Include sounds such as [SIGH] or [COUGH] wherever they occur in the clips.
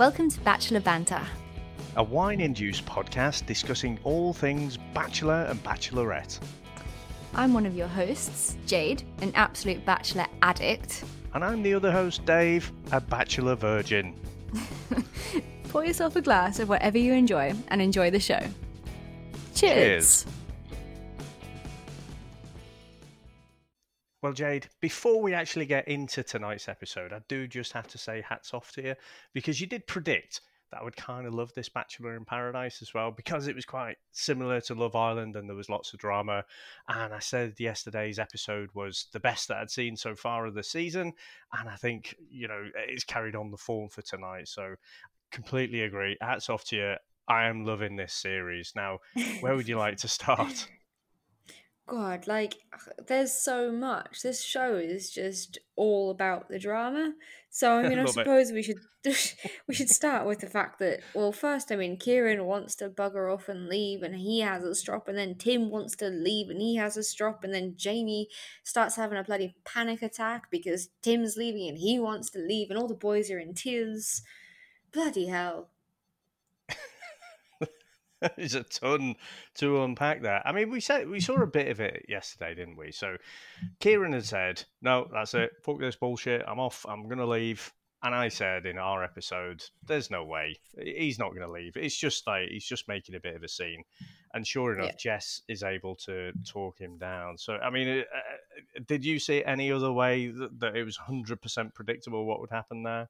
Welcome to Bachelor Banter. a wine induced podcast discussing all things Bachelor and Bachelorette. I'm one of your hosts, Jade, an absolute Bachelor addict. And I'm the other host, Dave, a Bachelor virgin. [LAUGHS] Pour yourself a glass of whatever you enjoy and enjoy the show. Cheers. Cheers. Well, Jade, before we actually get into tonight's episode, I do just have to say hats off to you because you did predict that I would kind of love this Bachelor in Paradise as well because it was quite similar to Love Island and there was lots of drama. And I said yesterday's episode was the best that I'd seen so far of the season. And I think, you know, it's carried on the form for tonight. So completely agree. Hats off to you. I am loving this series. Now, where would you like to [LAUGHS] start? God, like there's so much. This show is just all about the drama. So I [LAUGHS] mean, I Love it. suppose we should [LAUGHS] we should start with the fact that well, first I mean, Kieran wants to bugger off and leave, and he has a strop, and then Tim wants to leave, and he has a strop, and then Jamie starts having a bloody panic attack because Tim's leaving and he wants to leave, and all the boys are in tears. Bloody hell! [LAUGHS] There's a ton to unpack there. I mean, we said we saw a bit of it yesterday, didn't we? So, Kieran had said, "No, that's it. Fuck this bullshit. I'm off. I'm gonna leave." And I said in our episode, "There's no way he's not gonna leave. It's just like he's just making a bit of a scene." And sure enough, Yeah. Jess is able to talk him down. So, I mean, uh, uh, did you see any other way that, that it was hundred percent predictable what would happen there?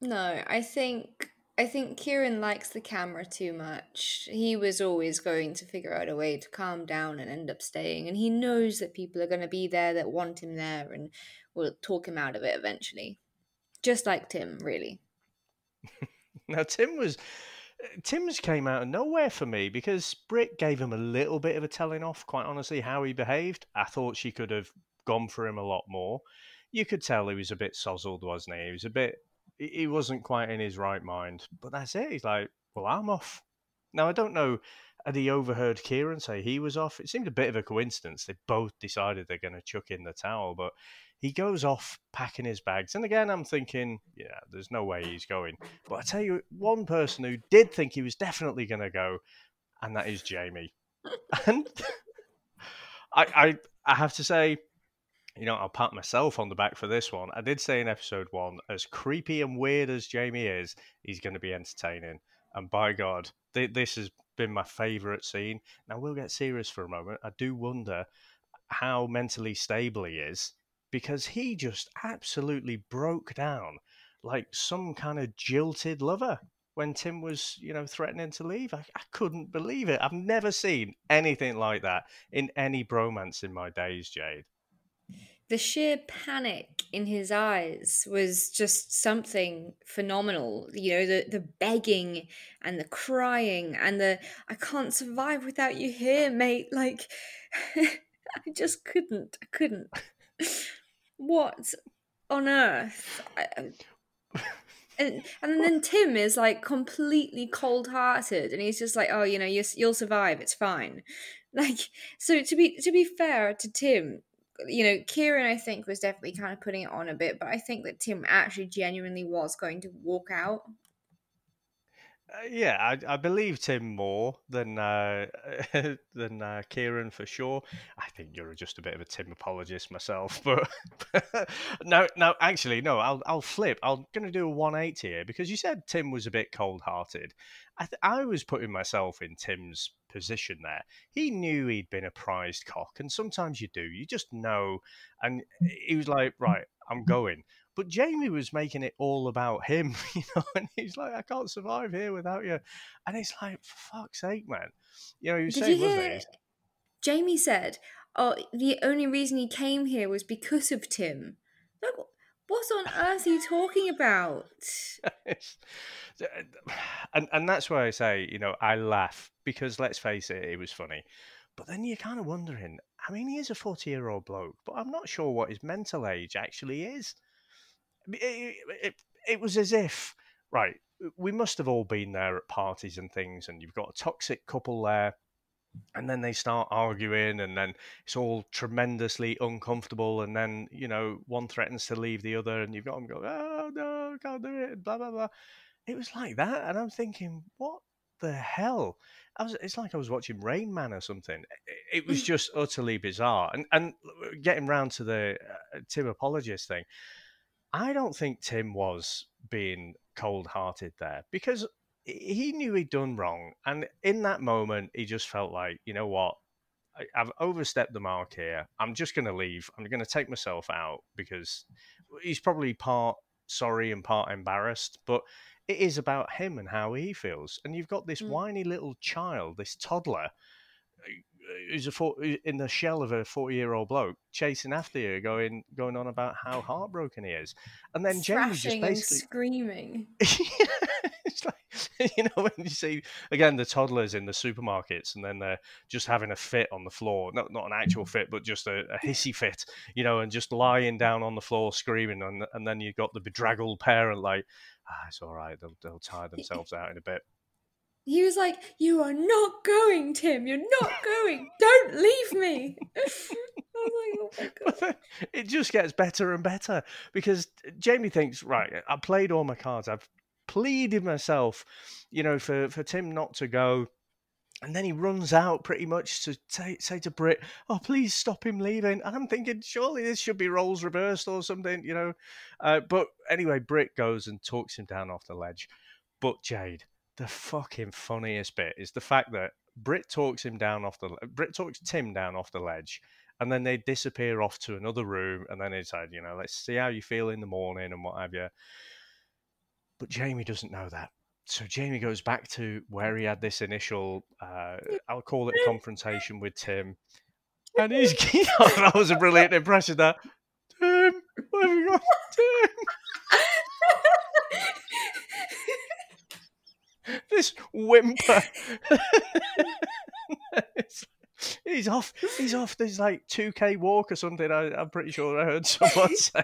No, I think I think Kieran likes the camera too much. He was always going to figure out a way to calm down and end up staying, and he knows that people are going to be there that want him there and will talk him out of it eventually. Just like Tim, really. [LAUGHS] Now Tim was Tim's came out of nowhere for me because Britt gave him a little bit of a telling off, quite honestly, how he behaved. I thought she could have gone for him a lot more. You could tell he was a bit sozzled, wasn't he? He was a bit he wasn't quite in his right mind. But that's it. He's like, Well, I'm off. Now I don't know had he overheard Kieran say he was off? It seemed a bit of a coincidence. They both decided they're gonna chuck in the towel, but he goes off packing his bags. And again, I'm thinking, yeah, there's no way he's going. But I tell you, one person who did think he was definitely going to go, and that is Jamie. [LAUGHS] And [LAUGHS] I, I, I have to say, you know, I'll pat myself on the back for this one. I did say in episode one, as creepy and weird as Jamie is, he's going to be entertaining. And by God, th- this has been my favourite scene. Now, we'll get serious for a moment. I do wonder how mentally stable he is because he just absolutely broke down like some kind of jilted lover when Tim was, you know, threatening to leave. I, I couldn't believe it. I've never seen anything like that in any bromance in my days, Jade. The sheer panic in his eyes was just something phenomenal. You know, the, the begging and the crying and the I can't survive without you here, mate. Like, [LAUGHS] I just couldn't. I couldn't. what on earth? I, I- um, [LAUGHS] and and then Tim is like completely cold-hearted, and he's just like, "Oh, you know, you, you'll survive. It's fine." Like, so to be to be fair to Tim, you know, Kieran, I think, was definitely kind of putting it on a bit, but I think that Tim actually genuinely was going to walk out. Uh, yeah, I, I believe Tim more than uh, [LAUGHS] than uh, Kieran for sure. I think you're just a bit of a Tim apologist myself, [LAUGHS] but no, no, actually, no. I'll I'll flip. I'm going to do a 180 here because you said Tim was a bit cold-hearted. I th- I was putting myself in Tim's position there. He knew he'd been a prized cock, and sometimes you do. You just know. And he was like, "Right, I'm going." But Jamie was making it all about him, [LAUGHS] you know, and he's like, I can't survive here without you. And it's like, for fuck's sake, man. You know, he was Did saying, you hear? Jamie said, "Oh, the only reason he came here was because of Tim." Like, what on earth are you talking about? [LAUGHS] and, and that's why I say, you know, I laugh because let's face it, it was funny. But then you're kind of wondering, I mean, he is a 40 year old bloke, but I'm not sure what his mental age actually is. It, it, it was as if, right, we must have all been there at parties and things, and you've got a toxic couple there, and then they start arguing, and then it's all tremendously uncomfortable, and then, you know, one threatens to leave the other, and you've got them go, oh, no, can't do it, blah, blah, blah. it was like that, and I'm thinking, what the hell? I was, it's like I was watching Rain Man or something. It, it was just utterly bizarre. And and getting round to the uh, Tim apologist thing, I don't think Tim was being cold-hearted there because he knew he'd done wrong, and in that moment, he just felt like, you know what, I've overstepped the mark here. I'm just going to leave. I'm going to take myself out because he's probably part sorry and part embarrassed, but it is about him and how he feels. And you've got this mm. whiny little child, this toddler, who's a four, in the shell of a forty-year-old bloke chasing after you, going going on about how heartbroken he is, and then Jamie just basically screaming. [LAUGHS] it's like [LAUGHS] you know when you see again the toddlers in the supermarkets, and then they're just having a fit on the floor, not not an actual fit, but just a, a hissy fit, you know, and just lying down on the floor screaming, and and then you've got the bedraggled parent like, ah, it's all right, they'll they'll tire themselves out in a bit. He was like, You are not going, Tim. You're not going. Don't leave me. [LAUGHS] oh [LAUGHS] it just gets better and better because Jamie thinks, right, I played all my cards. I've pleaded myself, you know, for, for Tim not to go. And then he runs out pretty much to say, to Britt, "Oh, please stop him leaving." And I'm thinking, surely this should be roles reversed or something, you know. Uh, but anyway, Britt goes and talks him down off the ledge. But Jade, the fucking funniest bit is the fact that Britt talks him down off the Britt talks Tim down off the ledge, and then they disappear off to another room, and then they decide, you know, let's see how you feel in the morning and what have you. But Jamie doesn't know that. So Jamie goes back to where he had this initial, uh, I'll call it confrontation with Tim, and he's [LAUGHS] that was a brilliant impression. That Tim, what have you got, Tim? [LAUGHS] this whimper. [LAUGHS] he's off. He's off. There's like two k walk or something. I, am pretty sure I heard someone [LAUGHS] say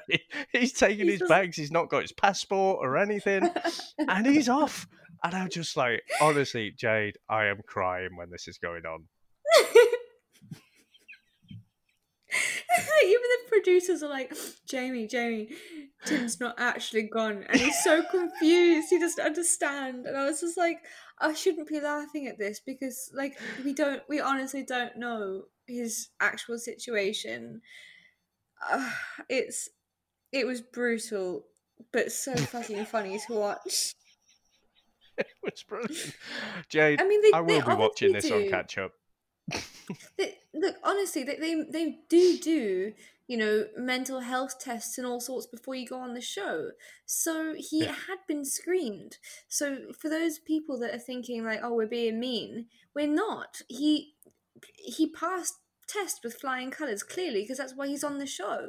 he's taking his bags. He's not got his passport or anything, and he's off. And I'm just like, honestly, Jade, I am crying when this is going on. [LAUGHS] Even the producers are like, Jamie, Jamie, Tim's not actually gone. And he's so [LAUGHS] confused. He doesn't understand. And I was just like, I shouldn't be laughing at this because, like, we don't, we honestly don't know his actual situation. Uh, [SIGHS] it's, it was brutal, but so fucking funny to watch. [LAUGHS] It was brilliant. Jade, I mean, they, I will be watching this do. on catch up [LAUGHS] they, look, honestly, they, they they do do you know mental health tests and all sorts before you go on the show. So he yeah. had been screened. So for those people that are thinking like, oh, we're being mean, we're not. He he passed test with flying colors clearly because that's why he's on the show.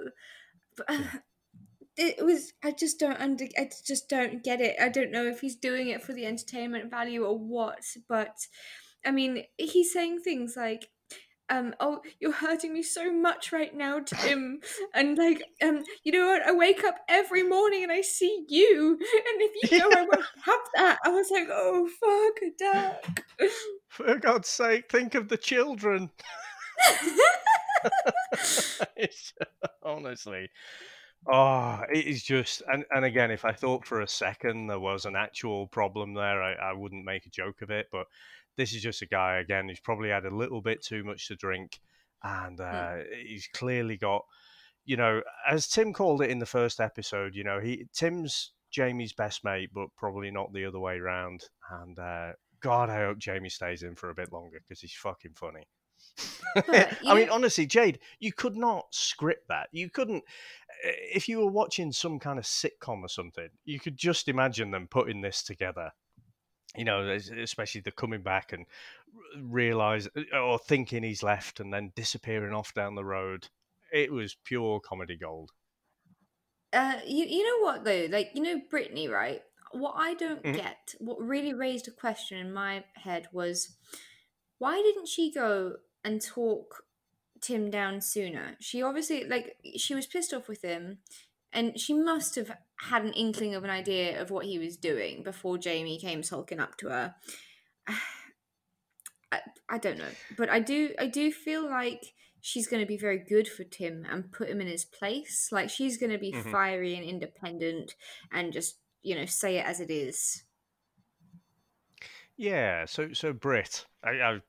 But, uh, [LAUGHS] it was I just don't under I just don't get it. I don't know if he's doing it for the entertainment value or what, but I mean, he's saying things like, um, oh, you're hurting me so much right now, Tim. [LAUGHS] and like, um, you know what? I wake up every morning and I see you. And if you go, I won't have that. I was like, oh, fuck, duck. [LAUGHS] For God's sake, think of the children. [LAUGHS] honestly. Oh, it is just, and, and again, if I thought for a second there was an actual problem there, I, I wouldn't make a joke of it. But this is just a guy again who's probably had a little bit too much to drink, and hmm. uh, mm. he's clearly got, you know, as Tim called it in the first episode. You know, he Tim's Jamie's best mate, but probably not the other way around. And uh, God, I hope Jamie stays in for a bit longer because he's fucking funny. [LAUGHS] I mean, honestly, Jade, you could not script that. You couldn't, if you were watching some kind of sitcom or something, you could just imagine them putting this together you know, especially the coming back and realize uh, or thinking he's left and then disappearing off down the road. It was pure comedy gold. Uh, you you know what though, like you know Brittany, right? What I don't mm-hmm. get, what really raised a question in my head was, why didn't she go and talk Tim down sooner? She obviously like she was pissed off with him and she must have had an inkling of an idea of what he was doing before Jamie came sulking up to her. [SIGHS] I, I don't know, but I do I do feel like she's going to be very good for Tim and put him in his place. Like she's going to be mm-hmm. fiery and independent and just you know say it as it is. Yeah, so so Brit, I, I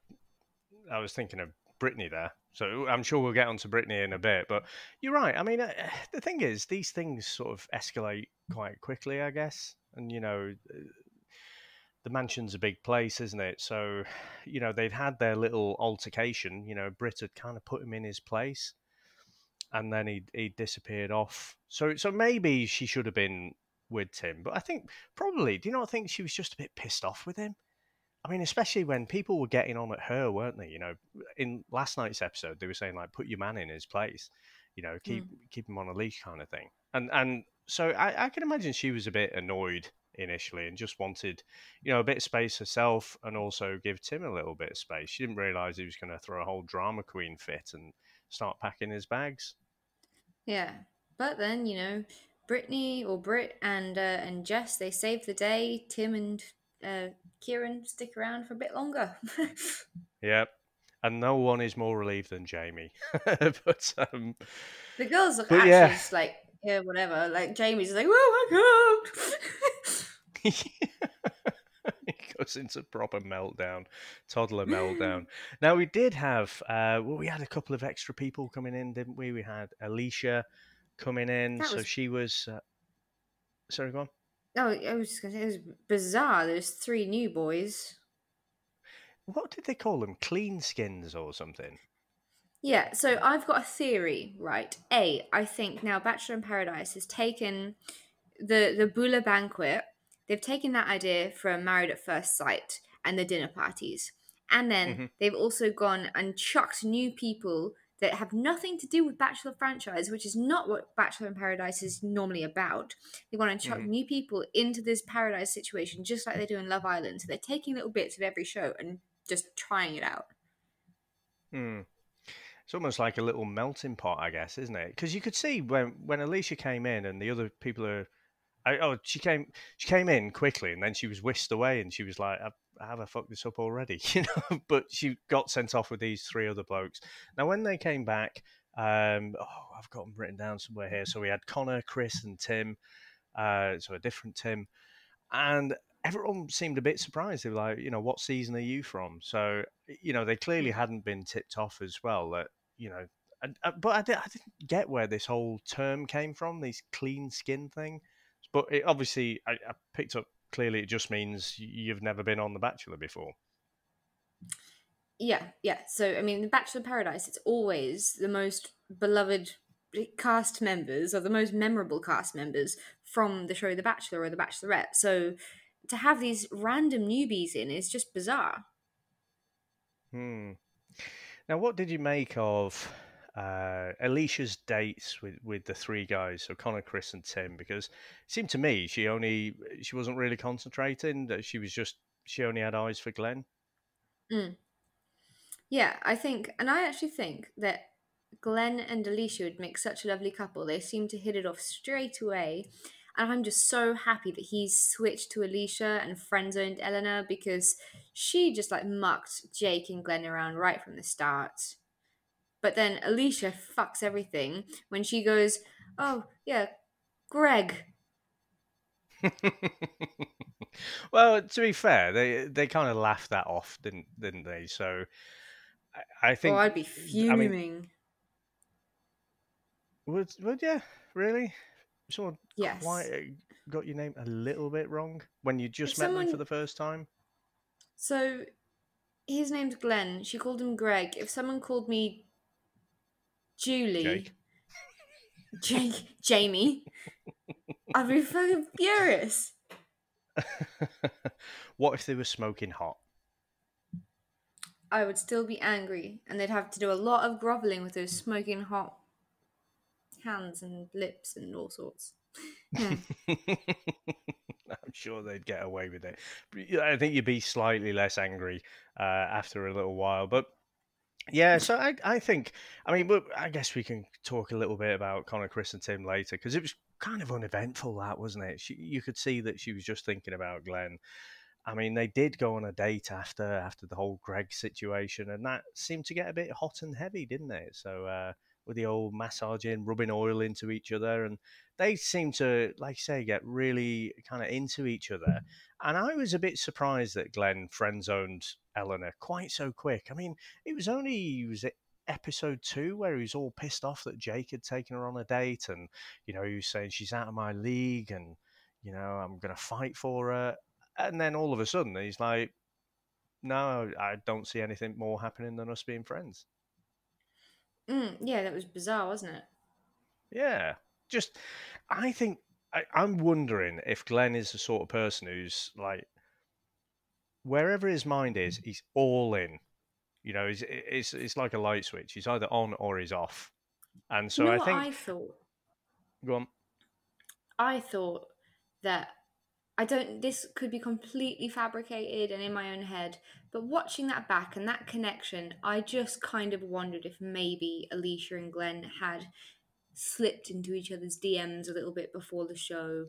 I was thinking of Brittany there. So I'm sure we'll get onto Brittany in a bit, but you're right. I mean, uh, [SIGHS] the thing is, these things sort of escalate quite quickly, I guess. And you know, uh, the mansion's a big place, isn't it? So, [SIGHS] you know, they'd had their little altercation. You know, Brit had kind of put him in his place, and then he he disappeared off. So so maybe she should have been with Tim, but I think probably. Do you not think she was just a bit pissed off with him? I mean, especially when people were getting on at her, weren't they? You know, in last night's episode, they were saying like, "Put your man in his place," you know, keep mm. keep him on a leash, kind of thing. And and so I, I can imagine she was a bit annoyed initially and just wanted, you know, a bit of space herself and also give Tim a little bit of space. She didn't realize he was going to throw a whole drama queen fit and start packing his bags. Yeah, but then you know, Brittany or Brit and uh, and Jess they saved the day. Tim and uh, Kieran stick around for a bit longer. [LAUGHS] yep. And no one is more relieved than Jamie. [LAUGHS] but um, the girls are actually yeah. just like, yeah, whatever. Like Jamie's like, oh my god. [LAUGHS] he goes into proper meltdown, toddler meltdown. Now we did have, uh, well, we had a couple of extra people coming in, didn't we? We had Alicia coming in, so she was. Uh, sorry, go on. Oh, I was just gonna say it was bizarre. There's three new boys. What did they call them? Clean skins or something? Yeah, so I've got a theory, right? A, I think now Bachelor in Paradise has taken the the Bula banquet. They've taken that idea from Married at First Sight and the dinner parties, and then mm-hmm. they've also gone and chucked new people that have nothing to do with Bachelor franchise, which is not what Bachelor in Paradise is normally about. They want to chuck mm-hmm. new people into this paradise situation, just like they do in Love Island. So they're taking little bits of every show and just trying it out. Hmm. It's almost like a little melting pot, I guess, isn't it? Because you could see when when Alicia came in and the other people are I, oh, she came. She came in quickly, and then she was whisked away, and she was like, "Have I fucked this up already?" [LAUGHS] You know. but she got sent off with these three other blokes. Now, when they came back, um, oh, I've got them written down somewhere here. So we had Connor, Chris, and Tim. Uh, so a different Tim, and everyone seemed a bit surprised. They were like, you know, what season are you from? So, you know, they clearly hadn't been tipped off as well. That you know, and, uh, but I, did, I didn't get where this whole term came from. This clean skin thing. But it, obviously, I, I picked up clearly it just means you've never been on The Bachelor before. Yeah, yeah. So, I mean, The Bachelor Paradise, it's always the most beloved cast members or the most memorable cast members from the show The Bachelor or The Bachelorette. So, to have these random newbies in is just bizarre. Hmm. Now, what did you make of uh, Alicia's dates with, with the three guys, so Connor, Chris, and Tim, because it seemed to me she only she wasn't really concentrating. That she was just she only had eyes for Glenn. Mm. Yeah, I think, and I actually think that Glenn and Alicia would make such a lovely couple. They seem to hit it off straight away. And I'm just so happy that he's switched to Alicia and friend zoned Eleanor because she just like mucked Jake and Glenn around right from the start. But then Alicia fucks everything when she goes, "Oh yeah, Greg." [LAUGHS] well, to be fair, they they kind of laughed that off, didn't didn't they? So I, I think. Oh, I'd be fuming. I mean, would would you really? Someone yes. quite uh, got your name a little bit wrong when you just if met someone... them for the first time. So his name's Glenn. She called him Greg. If someone called me Julie, Jake, Jake Jamie, I'd be fucking furious. [LAUGHS] what if they were smoking hot? I would still be angry, and they'd have to do a lot of groveling with those smoking hot hands and lips and all sorts. [LAUGHS] I'm sure they'd get away with it. I think you'd be slightly less angry uh, after a little while, but yeah, so I, I think, I mean, I guess we can talk a little bit about Connor, Chris, and Tim later because it was kind of uneventful, that wasn't it? She, you could see that she was just thinking about Glenn. I mean, they did go on a date after after the whole Greg situation, and that seemed to get a bit hot and heavy, didn't it? So uh, with the old massaging, rubbing oil into each other, and they seem to, like I say, get really kind of into each other. And I was a bit surprised that Glenn friend zoned Eleanor quite so quick. I mean, it was only was it episode two where he was all pissed off that Jake had taken her on a date, and you know he was saying she's out of my league, and you know I'm going to fight for her. And then all of a sudden he's like, "No, I don't see anything more happening than us being friends." Mm, yeah, that was bizarre, wasn't it? Yeah, just I think I, I'm wondering if Glenn is the sort of person who's like wherever his mind is, he's all in. You know, it's it's, it's like a light switch. He's either on or he's off. And so you know I what think I thought. go on. I thought that I don't. This could be completely fabricated and in my own head. But watching that back and that connection, I just kind of wondered if maybe Alicia and Glenn had slipped into each other's DMs a little bit before the show,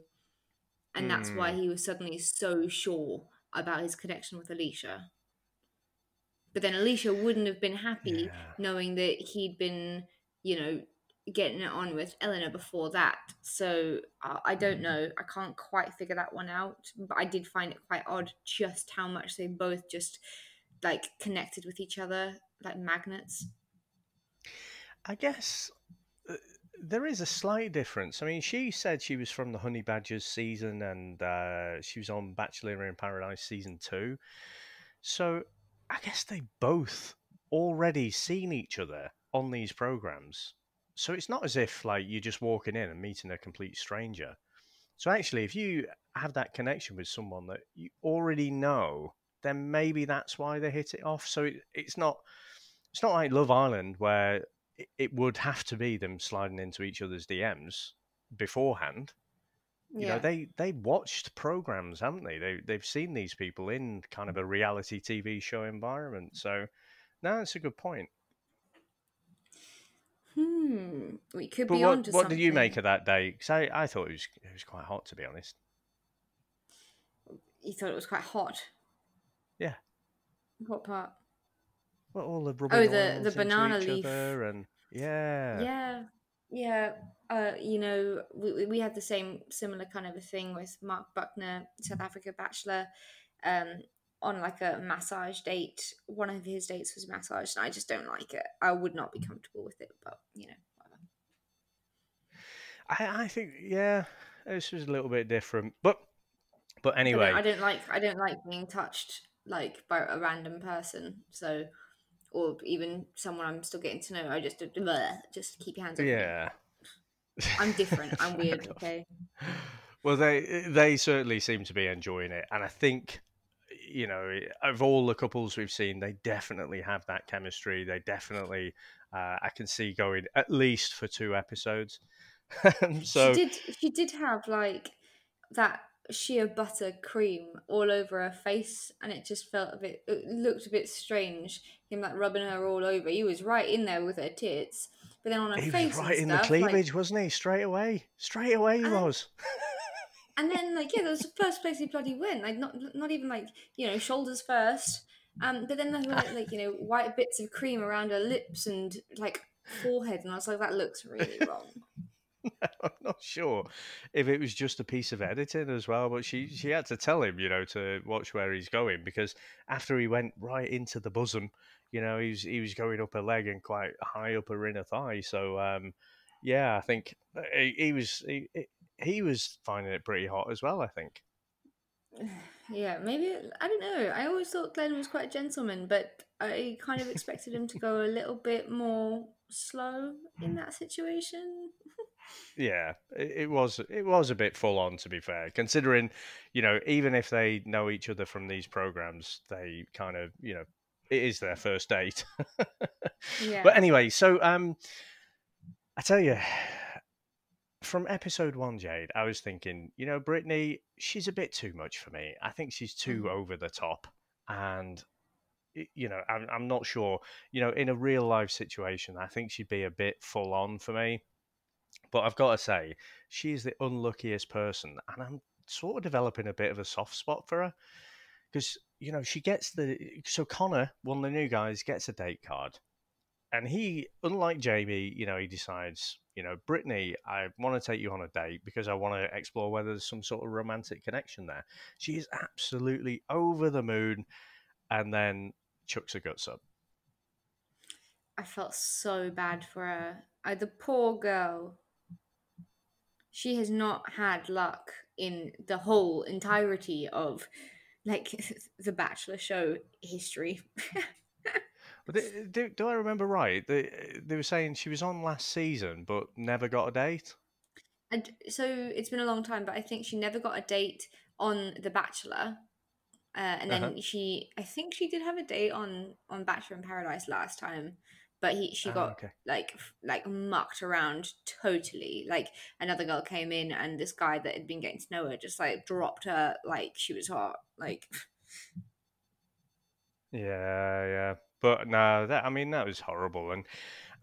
and that's why Hmm. he was suddenly so sure about his connection with Alicia. But then Alicia wouldn't have been happy Yeah. knowing that he'd been, you know, getting it on with Eleanor before that. So uh, I don't know. I can't quite figure that one out. But I did find it quite odd just how much they both just like connected with each other like magnets. I guess uh, there is a slight difference. I mean, she said she was from the Honey Badgers season and uh, she was on Bachelor in Paradise season two. So I guess they both already seen each other on these programs. So it's not as if like you're just walking in and meeting a complete stranger. So actually, if you have that connection with someone that you already know, then maybe that's why they hit it off. So it, it's not it's not like Love Island where it, it would have to be them sliding into each other's DMs beforehand. You know, they they watched programs, haven't they? They they've seen these people in kind of a reality TV show environment. So, no, that's a good point. Hmm. We could But be what onto what did you make of that day? Because I, I thought it was it was quite hot to be honest. You thought it was quite hot. Yeah. What part? Well, all the rubbing Oh, the- the banana leaf. and yeah, Yeah, yeah. Uh, you know, we we- we had the same similar kind of a thing with Marc Buckner, South Africa Bachelor, um, on like a massage date. One of his dates was massage, and I just don't like it. I would not be comfortable with it, but you know, whatever. I I think yeah, this was a little bit different, but but I don't- anyway, I don't like I don't like being touched like by a random person. So, or even someone I'm still getting to know. I just uh, bleh, just keep your hands me. yeah. I'm different. I'm [LAUGHS] weird. Okay. Well, they they certainly seem to be enjoying it, and I think you know of all the couples we've seen, they definitely have that chemistry. They definitely, uh, I can see going at least for two episodes. [LAUGHS] so she did she did have like that shea butter cream all over her face and it just felt a bit it looked a bit strange him like rubbing her all over he was right in there with her tits but then on her face. he face was right in and the stuff, like- cleavage, wasn't he? Straight away, straight away he was. [LAUGHS] and then like yeah that was the first place he bloody went like not not even like you know shoulders first um but then there were like, like you know white bits of cream around her lips and like forehead and i was like that looks really [LAUGHS] wrong I'm not sure if it was just a piece of editing as well, but she she had to tell him, you know, to watch where he's going because after he went right into the bosom, you know, he was he was going up her leg and quite high up her inner thigh. So um, yeah, I think uh, he, he was he, he was finding it pretty hot as well. I think. [SIGHS] Yeah, maybe I don't know. I always thought Glenn was quite a gentleman, but I kind of expected him to go a little bit more slow in that situation. [LAUGHS] Yeah, it, it was it was a bit full on to be fair, considering you know even if they know each other from these programs, they kind of you know it is their first date. [LAUGHS] Yeah. But anyway, so um, I tell you, from episode one, Jade, I was thinking, you know, Brittany, she's a bit too much for me. I think she's too Mhm. over the top, and you know, I'm I'm not sure. You know, in a real life situation, I think she'd be a bit full on for me. But I've got to say, she's the unluckiest person, and I'm sort of developing a bit of a soft spot for her because you know she gets the so Connor, one of the new guys, gets a date card, and he, unlike Jamie, you know, he decides, you know, Brittany, I want to take you on a date because I want to explore whether there's some sort of romantic connection there. She is absolutely over the moon, and then chucks her guts up. I felt so bad for her. I, the poor girl. She has not had luck in the whole entirety of like [LAUGHS] the Bachelor show history. [LAUGHS] But do, do I remember right? They, they were saying she was on last season but never got a date. and so it's been a long time, but I think she never got a date on The Bachelor. Uh, and then Uh-huh. she, I think she did have a date on on Bachelor in Paradise last time, but he she Ah, got okay. like like mucked around totally. Like another girl came in, and this guy that had been getting to know her just like dropped her like she was hot. Like Yeah, yeah. But no, that I mean that was horrible, and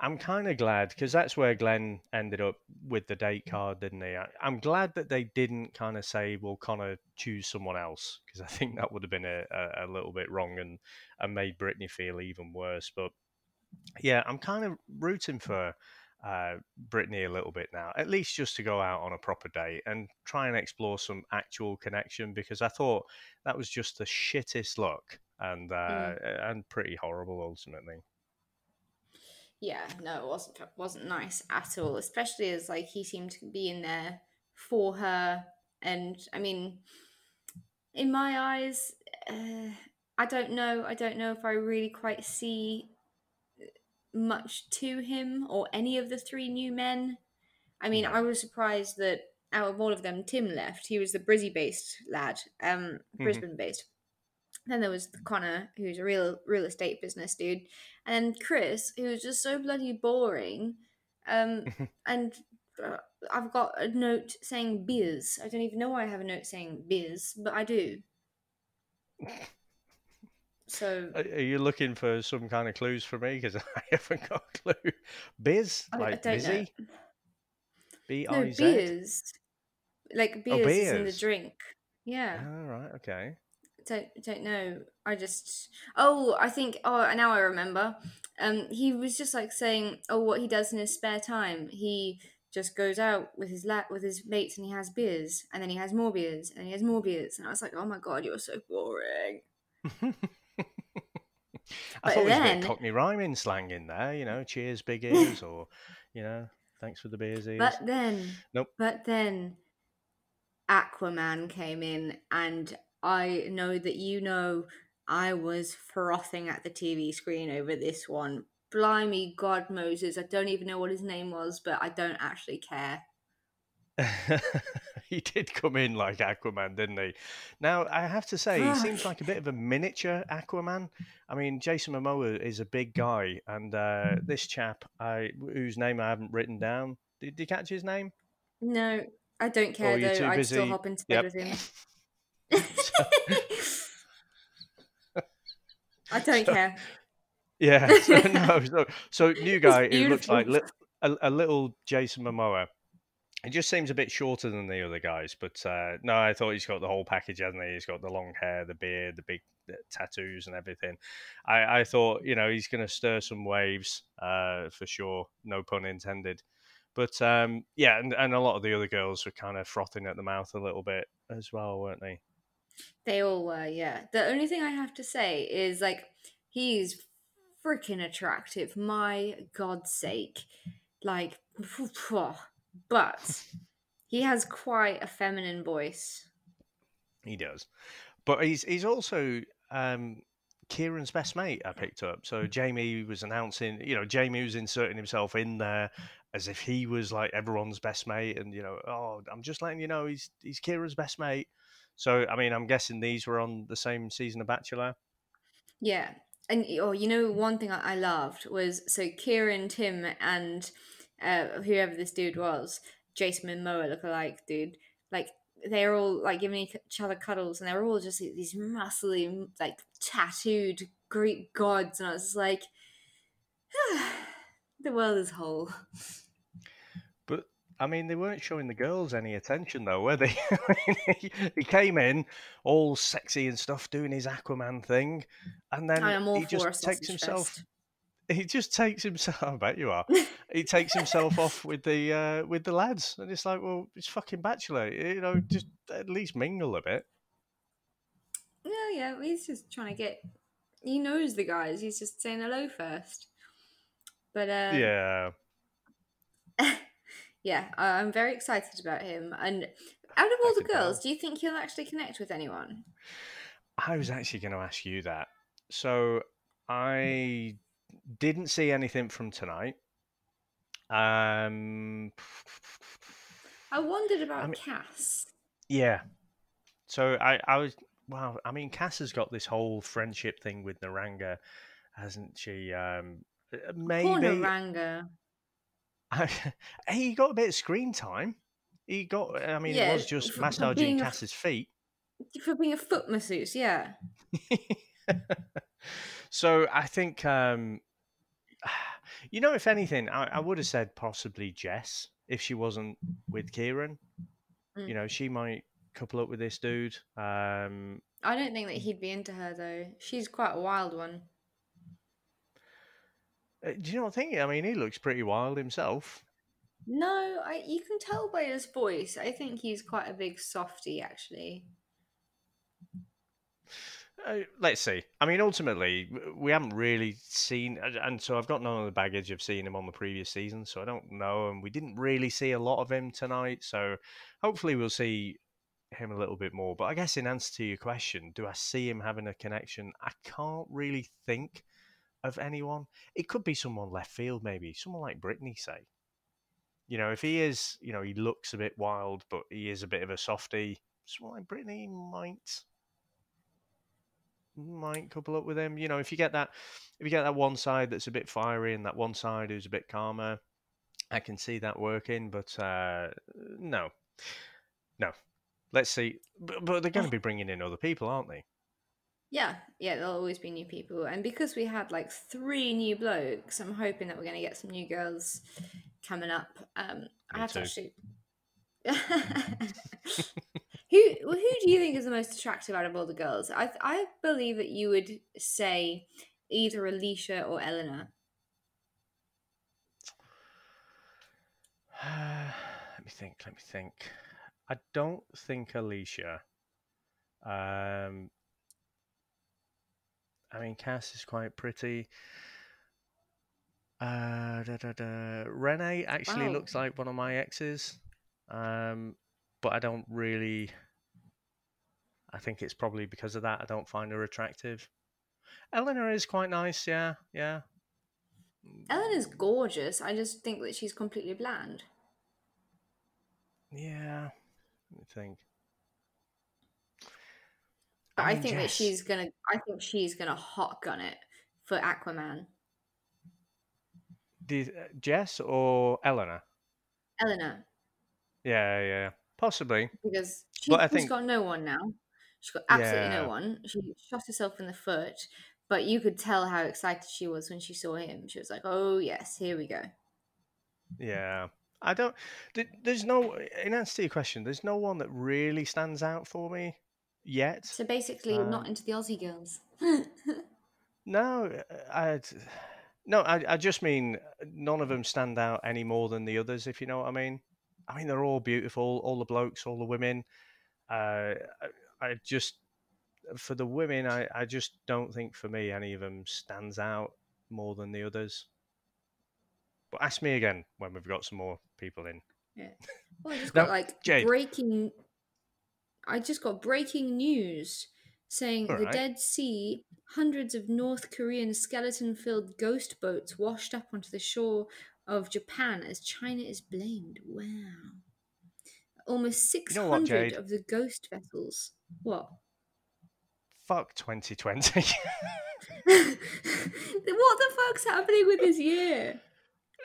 I'm kind of glad because that's where Glenn ended up with the date mm. card, didn't he? I, I'm glad that they didn't kind of say, "Well, Connor, choose someone else," because I think that would have been a, a, a little bit wrong and and made Brittany feel even worse. But yeah, I'm kind of rooting for uh, Brittany a little bit now, at least just to go out on a proper date and try and explore some actual connection because I thought that was just the shittest look and uh, and pretty horrible ultimately. yeah, no, it wasn't wasn't nice at all. Especially as like he seemed to be in there for her, and I mean, in my eyes, uh, I don't know. I don't know if I really quite see much to him or any of the three new men. I mean, I was surprised that out of all of them, Tim left. He was the Brizzy based lad, um, Mhm. Brisbane based. Then there was Connor, who's a real real estate business dude, and then Chris, who was just so bloody boring. Um, [LAUGHS] and uh, I've got a note saying beers. I don't even know why I have a note saying beers, but I do. [LAUGHS] So Are are you looking for some kind of clues for me? Because [LAUGHS] I haven't got a clue. Biz, I, I like don't busy, B know. I No beers, like beers, is in the drink. Yeah. All right, okay. don't don't know. I just oh I think oh now I remember. Um, he was just like saying oh what he does in his spare time. He just goes out with his la- with his mates and he has beers and then he has more beers and he has more beers and I was like oh my god you're so boring. [LAUGHS] I thought it was a bit Cockney rhyming slang in there, you know, cheers, big ears, [LAUGHS] or, you know, thanks for the beers ears. But then Nope. But then Aquaman came in and I know that you know I was frothing at the TV screen over this one. Blimey God Moses, I don't even know what his name was, but I don't actually care. [LAUGHS] [LAUGHS] he did come in like Aquaman, didn't he? Now, I have to say, he seems like a bit of a miniature Aquaman. I mean, Jason Momoa is a big guy, and uh, this chap, I, whose name I haven't written down, did, did you catch his name? No, I don't care though. I'd still hop into bed Yep. with him. [LAUGHS] I don't So- care. [LAUGHS] Yeah. So, no, so, so new guy who looks like li- a, a little Jason Momoa. He just seems a bit shorter than the other guys, but uh, no, I thought he's got the whole package, hasn't he? He's got the long hair, the beard, the big tattoos, and everything. I, I thought, you know, he's going to stir some waves uh, for sure, no pun intended. But um, yeah, and, and a lot of the other girls were kind of frothing at the mouth a little bit as well, weren't they? They all were, yeah. The only thing I have to say is like he's freaking attractive. My God's sake, like, [LAUGHS] but he has quite a feminine voice. He does, but he's he's also um, Kieran's best mate. I picked up. So Jamie was announcing, you know, Jamie was inserting himself in there as if he was like everyone's best mate, and you know, oh, I'm just letting you know he's he's Kieran's best mate. So I mean, I'm guessing these were on the same season of Bachelor. Yeah. And oh, you know, one thing I I loved was so Kieran, Tim, and uh, whoever this dude was, Jason Momoa look alike, dude. Like they're all like giving each other cuddles, and they're all just like, these muscly, like tattooed Greek gods, and I was just like, [SIGHS] the world is whole. But I mean, they weren't showing the girls any attention though, were they? He, [LAUGHS] he came in all sexy and stuff, doing his Aquaman thing, and then I am all he just takes himself. fest. He just takes himself. [LAUGHS] I bet you are. [LAUGHS] He takes himself off with the uh, with the lads, and it's like, well, it's fucking bachelor. You know, just at least mingle a bit. No, yeah, he's just trying to get. He knows the guys. He's just saying hello first. But uh, Yeah, [LAUGHS] yeah, I'm very excited about him. And out of all I the girls, do you think he'll actually connect with anyone? I was actually going to ask you that. So I didn't see anything from tonight. Um, I wondered about mean- Cass. yeah. So I, I was wow. I mean, Cass has got this whole friendship thing with Niranga, hasn't she? Um, maybe Poor Niranga. [LAUGHS] he got a bit of screen time. He got. I mean, Yeah, it was just massaging a- Cass's feet. For being a foot masseuse, yeah. [LAUGHS] so I think, um, [SIGHS] you know, if anything, I, I would have said possibly Jess if she wasn't with Kieran. Mm. You know, she might couple up with this dude. Um, I don't think that he'd be into her though. She's quite a wild one. uh, do you know what I think? I mean, he looks pretty wild himself. No, I you can tell by his voice. I think he's quite a big softy actually. Uh, let's see. I mean, ultimately, we haven't really seen, and- so I've got none of the baggage of seeing him on the previous season, so I don't know. And we didn't really see a lot of him tonight, so hopefully we'll see him a little bit more. But I guess in answer to your question, do I see him having a connection? I can't really think of anyone. It could be someone left field, maybe someone like Brittany, say. You know, if he is, you know, he looks a bit wild, but he is a bit of a softy. Someone like Brittany might might couple up with him. You know, if you get that, if you get that one side that's a bit fiery and that one side who's a bit calmer, I can see that working. But uh, no, no. Let's see. But, but they're going to be bringing in other people, aren't they? Yeah, yeah, there'll always be new people. And because we had like three new blokes, I'm hoping that we're going to get some new girls coming up. Um, I Me have to too. actually. [LAUGHS] [LAUGHS] [LAUGHS] who who do you think is the most attractive out of all the girls? I I believe that you would say either Alicia or Eleanor. [SIGHS] let me think. Let me think. I don't think Alicia. Um, I mean, Cass is quite pretty. Uh, da, da, da. Renee actually Wow. looks like one of my exes, um, but I don't really. I think it's probably because of that I don't find her attractive. Eleanor is quite nice, yeah, yeah. Eleanor's gorgeous. I just think that she's completely bland. Yeah, let me think. I mean, think that she's gonna. I think she's gonna hot gun it for Aquaman. Did, uh, Jess or Eleanor? Eleanor, Yeah, yeah, possibly. because she, I she's think- got no one now. She's got absolutely Yeah. no one. She shot herself in the foot, but you could tell how excited she was when she saw him. She was like, "Oh yes, here we go." Yeah, I don't. There's no. In answer to your question, there's no one that really stands out for me yet. So basically, you're not Um, into the Aussie girls. No, I. No, I, I just mean none of them stand out any more than the others, if you know what I mean. I mean, they're all beautiful, all the blokes, all the women. Uh, I, just, for the women, I, I just don't think for me any of them stands out more than the others. But ask me again when we've got some more people in. Yeah. Well, I just Now, got like Jade. breaking. I just got breaking news saying the Alright. Dead Sea, hundreds of North Korean skeleton filled ghost boats washed up onto the shore of Japan as China is blamed. Wow. Almost know 600 what, of the ghost vessels. What? Fuck 2020. [LAUGHS] what the fuck's happening with this year?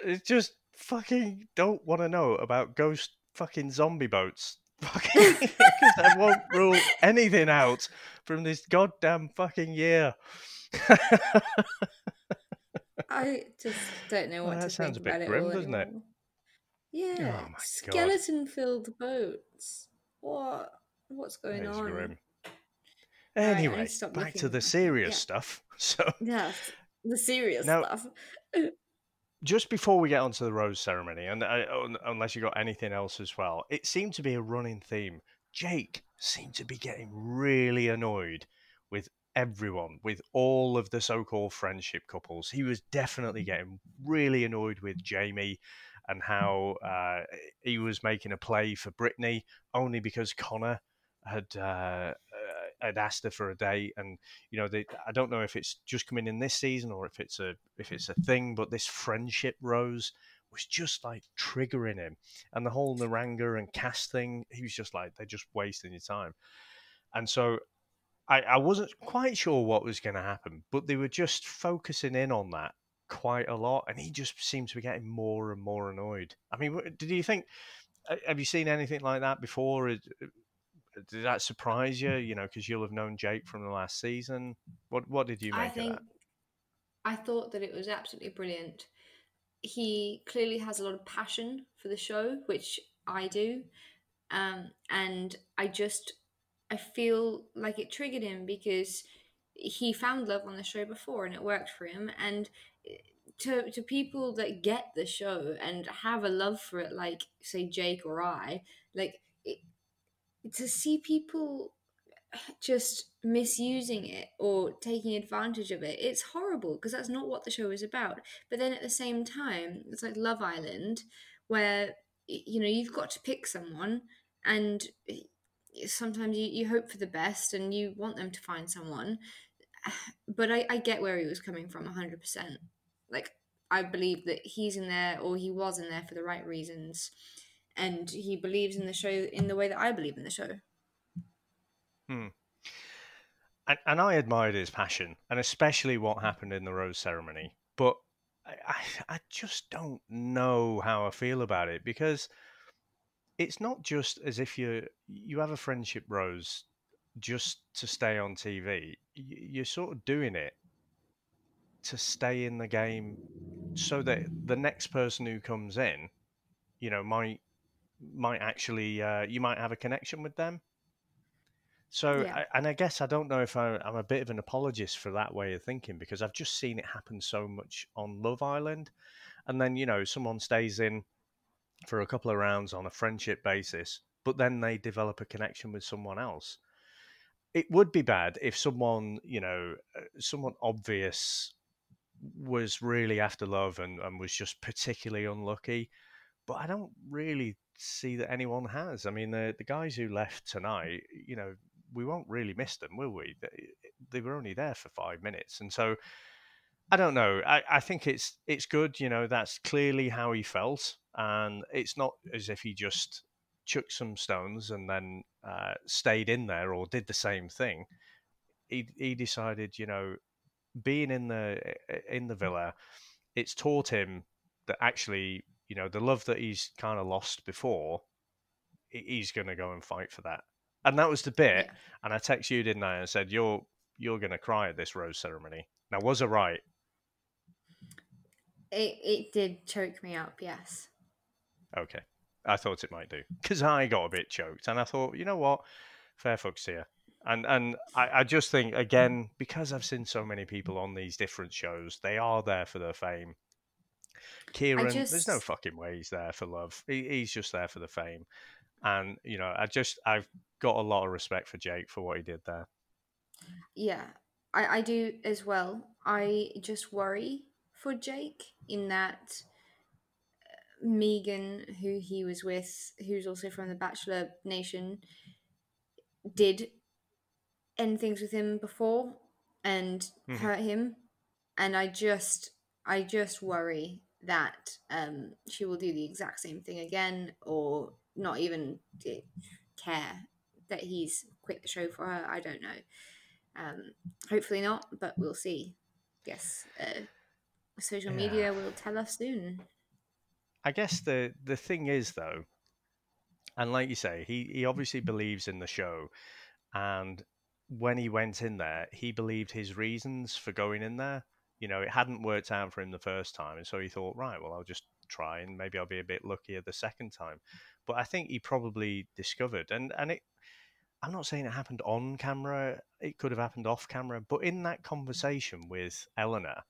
it's just fucking don't want to know about ghost fucking zombie boats. [LAUGHS] Fucking, [LAUGHS] because that won't rule anything out from this goddamn fucking year. I just don't know what Well, what That sounds a bit grim, doesn't it? Yeah, Oh my God. skeleton-filled boats. What? What's going on? grim. Anyway, stop back to the serious Yeah. stuff. [LAUGHS] So, Yeah, the serious Now- stuff. just before we get onto the rose ceremony, and uh, un- unless you got anything else as well, it seemed to be a running theme. Jake seemed to be getting really annoyed with everyone, with all of the so-called friendship couples. He was definitely getting really annoyed with Jamie and how uh, he was making a play for Brittany only because Connor had uh, uh, had asked her for a date, and you know, they, I don't know if it's just coming in this season or if it's a if it's a thing, but this friendship rose was just like triggering him, and the whole Niranga and Cass thing, he was just like they're just wasting your time, and so. I, I wasn't quite sure what was going to happen, but they were just focusing in on that quite a lot, and he just seems to be getting more and more annoyed. I mean, did you think? uh, Have you seen anything like that before? Did that surprise you? You know, because you'll have known Jake from the last season. What What did you make I of that? I thought that it was absolutely brilliant. He clearly has a lot of passion for the show, which I do, um, and I just I feel like it triggered him because he found love on the show before and it worked for him. And to to people that get the show and have a love for it, like say Jake or I, like it, to see people just misusing it or taking advantage of it it's horrible because that's not what the show is about. But then at the same time it's like love island where you know you've got to pick someone and sometimes you, you hope for the best and you want them to find someone. [SIGHS] But I, I get where he was coming from 100% like i believe that he's in there or he was in there for the right reasons and he believes in the show in the way that i believe in the show hmm. and, and I admired his passion, and especially what happened in the rose ceremony. But I, I just don't know how I feel about it because it's not just as if you you have a friendship rose just to stay on TV. You're sort of doing it to stay in the game, so that the next person who comes in, you know, might might actually uh, you might have a connection with them. So, Yeah. I, and I guess I don't know if I, I'm a bit of an apologist for that way of thinking because I've just seen it happen so much on Love Island. And then, you know, someone stays in for a couple of rounds on a friendship basis, but then they develop a connection with someone else. It would be bad if someone, you know, uh, someone obvious was really after love and, and was just particularly unlucky. But I don't really see that anyone has. I mean, the the guys who left tonight, you know, we won't really miss them, will we? They, were only there for five minutes, and so I don't know. I, I think it's it's good. You know, that's clearly how he felt, and it's not as if he just chucked some stones and then uh, stayed in there or did the same thing. He he decided, you know, being in the in the villa, it's taught him that actually, you know, the love that he's kind of lost before, he's going to go and fight for that. And that was the bit. Yeah. And I texted you, didn't I? And said, "You're you're going to cry at this rose ceremony." Now, was I right? It it did choke me up, yes. Okay, I thought it might do because I got a bit choked, and I thought, you know what, fair fucks here. And and I, I just think again because I've seen so many people on these different shows, they are there for their fame. Kieran, there's no fucking way he's there for love. He, he's just there for the fame. And you know, I just I've got a lot of respect for Jake for what he did there. Yeah, I, I do as well. I just worry for Jake in that uh, Megan, who he was with, who's also from the Bachelor Nation, did end things with him before and Mhm. hurt him, and I just, I just worry that um, she will do the exact same thing again, or not even eh, care that he's quit the show for her. I don't know. Um, hopefully not, but we'll see. Yes, uh, social Yeah. media will tell us soon. I guess the the thing is though, and like you say, he he obviously believes in the show, and when he went in there, he believed his reasons for going in there. You know, it hadn't worked out for him the first time, and so he thought, right, well, I'll just try, and maybe I'll be a bit luckier the second time. But I think he probably discovered, and and it. I'm not saying it happened on camera. It could have happened off camera, but in that conversation with Eleanor,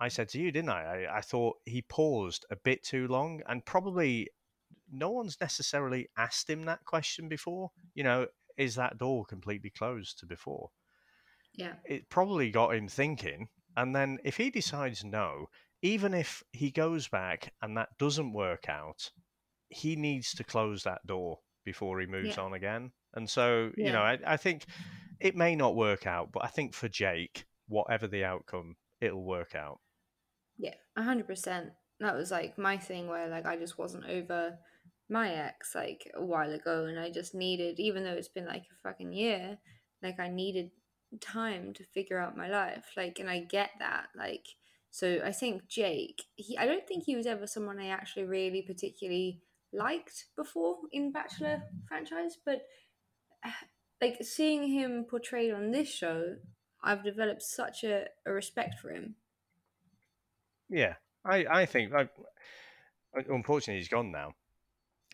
I said to you, didn't I? I? I thought he paused a bit too long, and probably no one's necessarily asked him that question before. You know, is that door completely closed to before? Yeah. It probably got him thinking. And then if he decides no, even if he goes back and that doesn't work out, he needs to close that door before he moves Yeah. on again. And so, you know, I, I think it may not work out, but I think for Jake, whatever the outcome, it'll work out. Yeah, a hundred percent. That was like my thing where like I just wasn't over my ex like a while ago, and I just needed, even though it's been like a fucking year, like I needed time to figure out my life. Like, and I get that. Like, so I think Jake, he, I don't think he was ever someone I actually really particularly liked before in Bachelor franchise, but [SIGHS] like seeing him portrayed on this show, I've developed such a, a respect for him. Yeah, I, I think, I, unfortunately, he's gone now.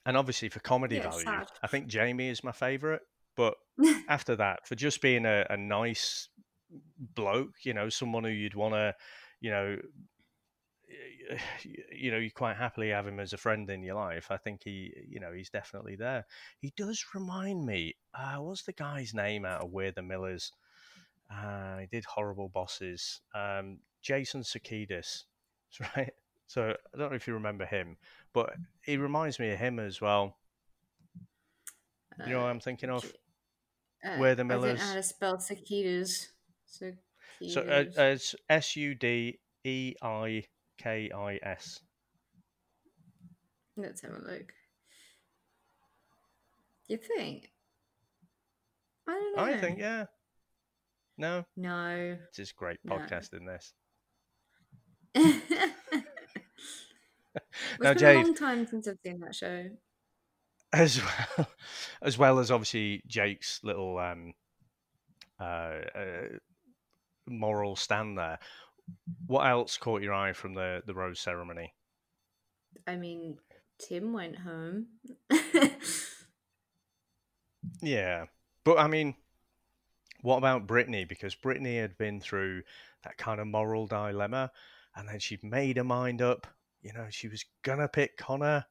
And obviously, for comedy Yeah, value, sad. I think Jamie is my favourite. But [LAUGHS] after that, for just being a, a nice bloke, you know, someone who you'd want to, you know, you know, you quite happily have him as a friend in your life. I think he, you know, he's definitely there. He does remind me. Uh, what's the guy's name out of We're the Millers? Uh, he did horrible bosses. Um, Jason Sudeikis, [LAUGHS] right? So I don't know if you remember him, but he reminds me of him as well. You know what Uh, I'm thinking of? Uh, Where the I Millers- how to spell cicadas. So, So uh, uh, it's S U D E I K I S. let's have a look. You think? I don't know. I think, yeah. No, No. it's just great No. podcasting. This [LAUGHS] it's now, been a long time since I've seen that show. as well, [LAUGHS] as well as obviously Jake's little um, uh, uh, moral stand there. What else caught your eye from the the rose ceremony? I mean, Tim went home. [LAUGHS] Yeah, but I mean, what about Brittany? Because Brittany had been through that kind of moral dilemma, and then she'd made her mind up. You know, she was gonna pick Connor,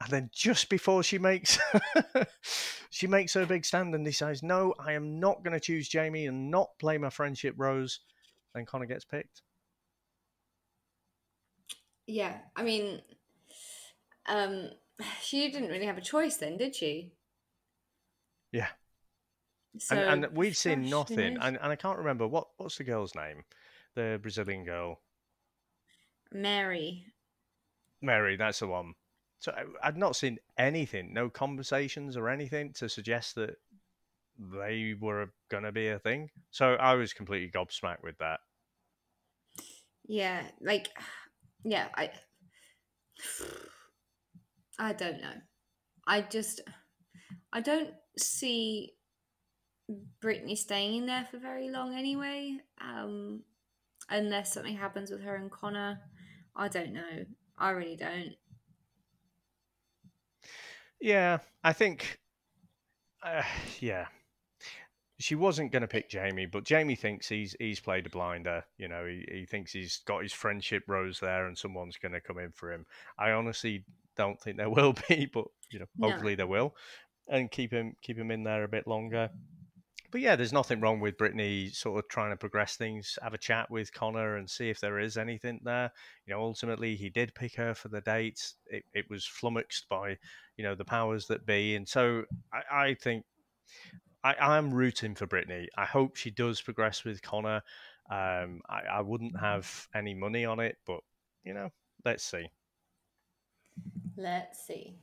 and then just before she makes [LAUGHS] she makes her big stand and decides, no, I am not gonna choose Jamie and not play my friendship rose. Then Connor gets picked. yeah, I mean, um, she didn't really have a choice then, did she? Yeah. So, and, and we'd seen gosh, nothing, and, and I can't remember what what's the girl's name, the Brazilian girl. Mary. Mary, that's the one. So I'd not seen anything, no conversations or anything to suggest that they were going to be a thing. So I was completely gobsmacked with that. Yeah, like, yeah, I, I don't know. I just, I don't see Brittany staying in there for very long anyway. Um, unless something happens with her and Connor. I don't know. I really don't. Yeah, I think, uh, yeah, she wasn't going to pick Jamie, but Jamie thinks he's he's played a blinder. You know, he, he thinks he's got his friendship rose there, and someone's going to come in for him. I honestly don't think there [LAUGHS] will be, but you know, No. hopefully there will, and keep him keep him in there a bit longer. But yeah, there's nothing wrong with Brittany sort of trying to progress things, have a chat with Connor, and see if there is anything there. You know, ultimately he did pick her for the date. It, it was flummoxed by you know the powers that be, and so I, I think I, I'm rooting for Brittany. I hope she does progress with Connor. Um, I, I wouldn't have any money on it, but you know, let's see. Let's see.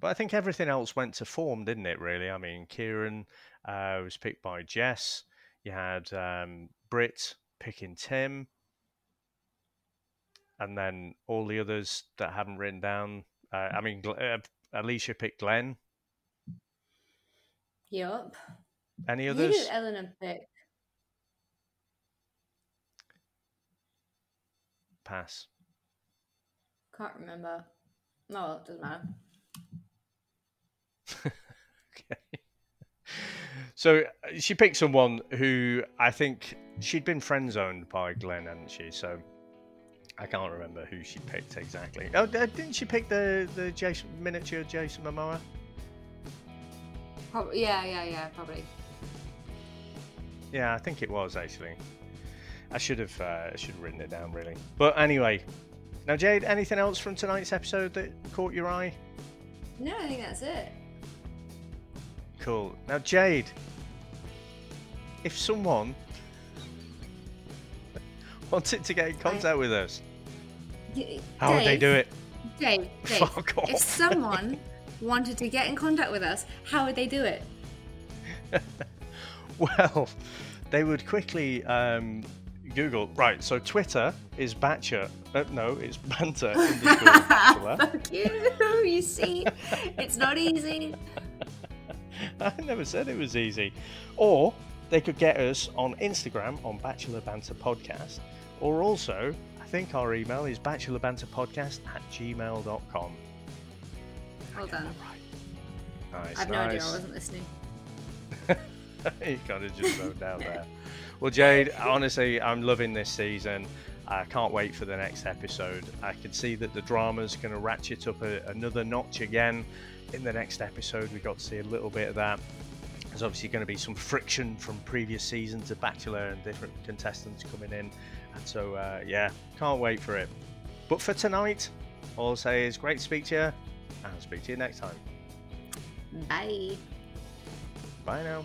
But I think everything else went to form, didn't it? Really. I mean, Kieran uh, was picked by Jess. You had um, Britt picking Tim, and then all the others that I haven't written down. Uh, I mean, uh, Alicia picked Glenn. Yup. Any Who others? did Eleanor pick? Pass. Can't remember. No, it doesn't matter. [LAUGHS] Okay. So uh, she picked someone who I think she'd been friend zoned by Glenn, hadn't she? So I can't remember who she picked exactly. Oh, didn't she pick the the Jason miniature Jason Momoa? Prob- yeah, yeah, yeah, probably. Yeah, I think it was actually. I should have uh, I should have written it down really. But anyway, now Jade, anything else from tonight's episode that caught your eye? No, I think that's it. Cool. Now Jade, if someone [LAUGHS] wanted to get in contact with us, how would they do it? Dave, [LAUGHS] Dave, Fuck off. if someone wanted to get in contact with us, how would they do it? [LAUGHS] Well, they would quickly um, Google. Right, so Twitter is Batcher. Uh, no, it's Banter. Fuck you. You see, it's not easy. [LAUGHS] I never said it was easy. Or they could get us on Instagram on Bachelor Banter Podcast. Or also, I think our email is bachelorbanterpodcast at gmail.com. Well done. Nice, I've no idea. I wasn't listening. you kind of just wrote down there. [LAUGHS] Well, Jade, honestly, I'm loving this season. I can't wait for the next episode. I can see that the drama's going to ratchet up a, another notch again. In the next episode, we got to see a little bit of that. There's obviously going to be some friction from previous seasons of Bachelor and different contestants coming in. And so, uh, yeah, can't wait for it. But for tonight, all I'll say is great to speak to you, and I'll speak to you next time. Bye. Bye now.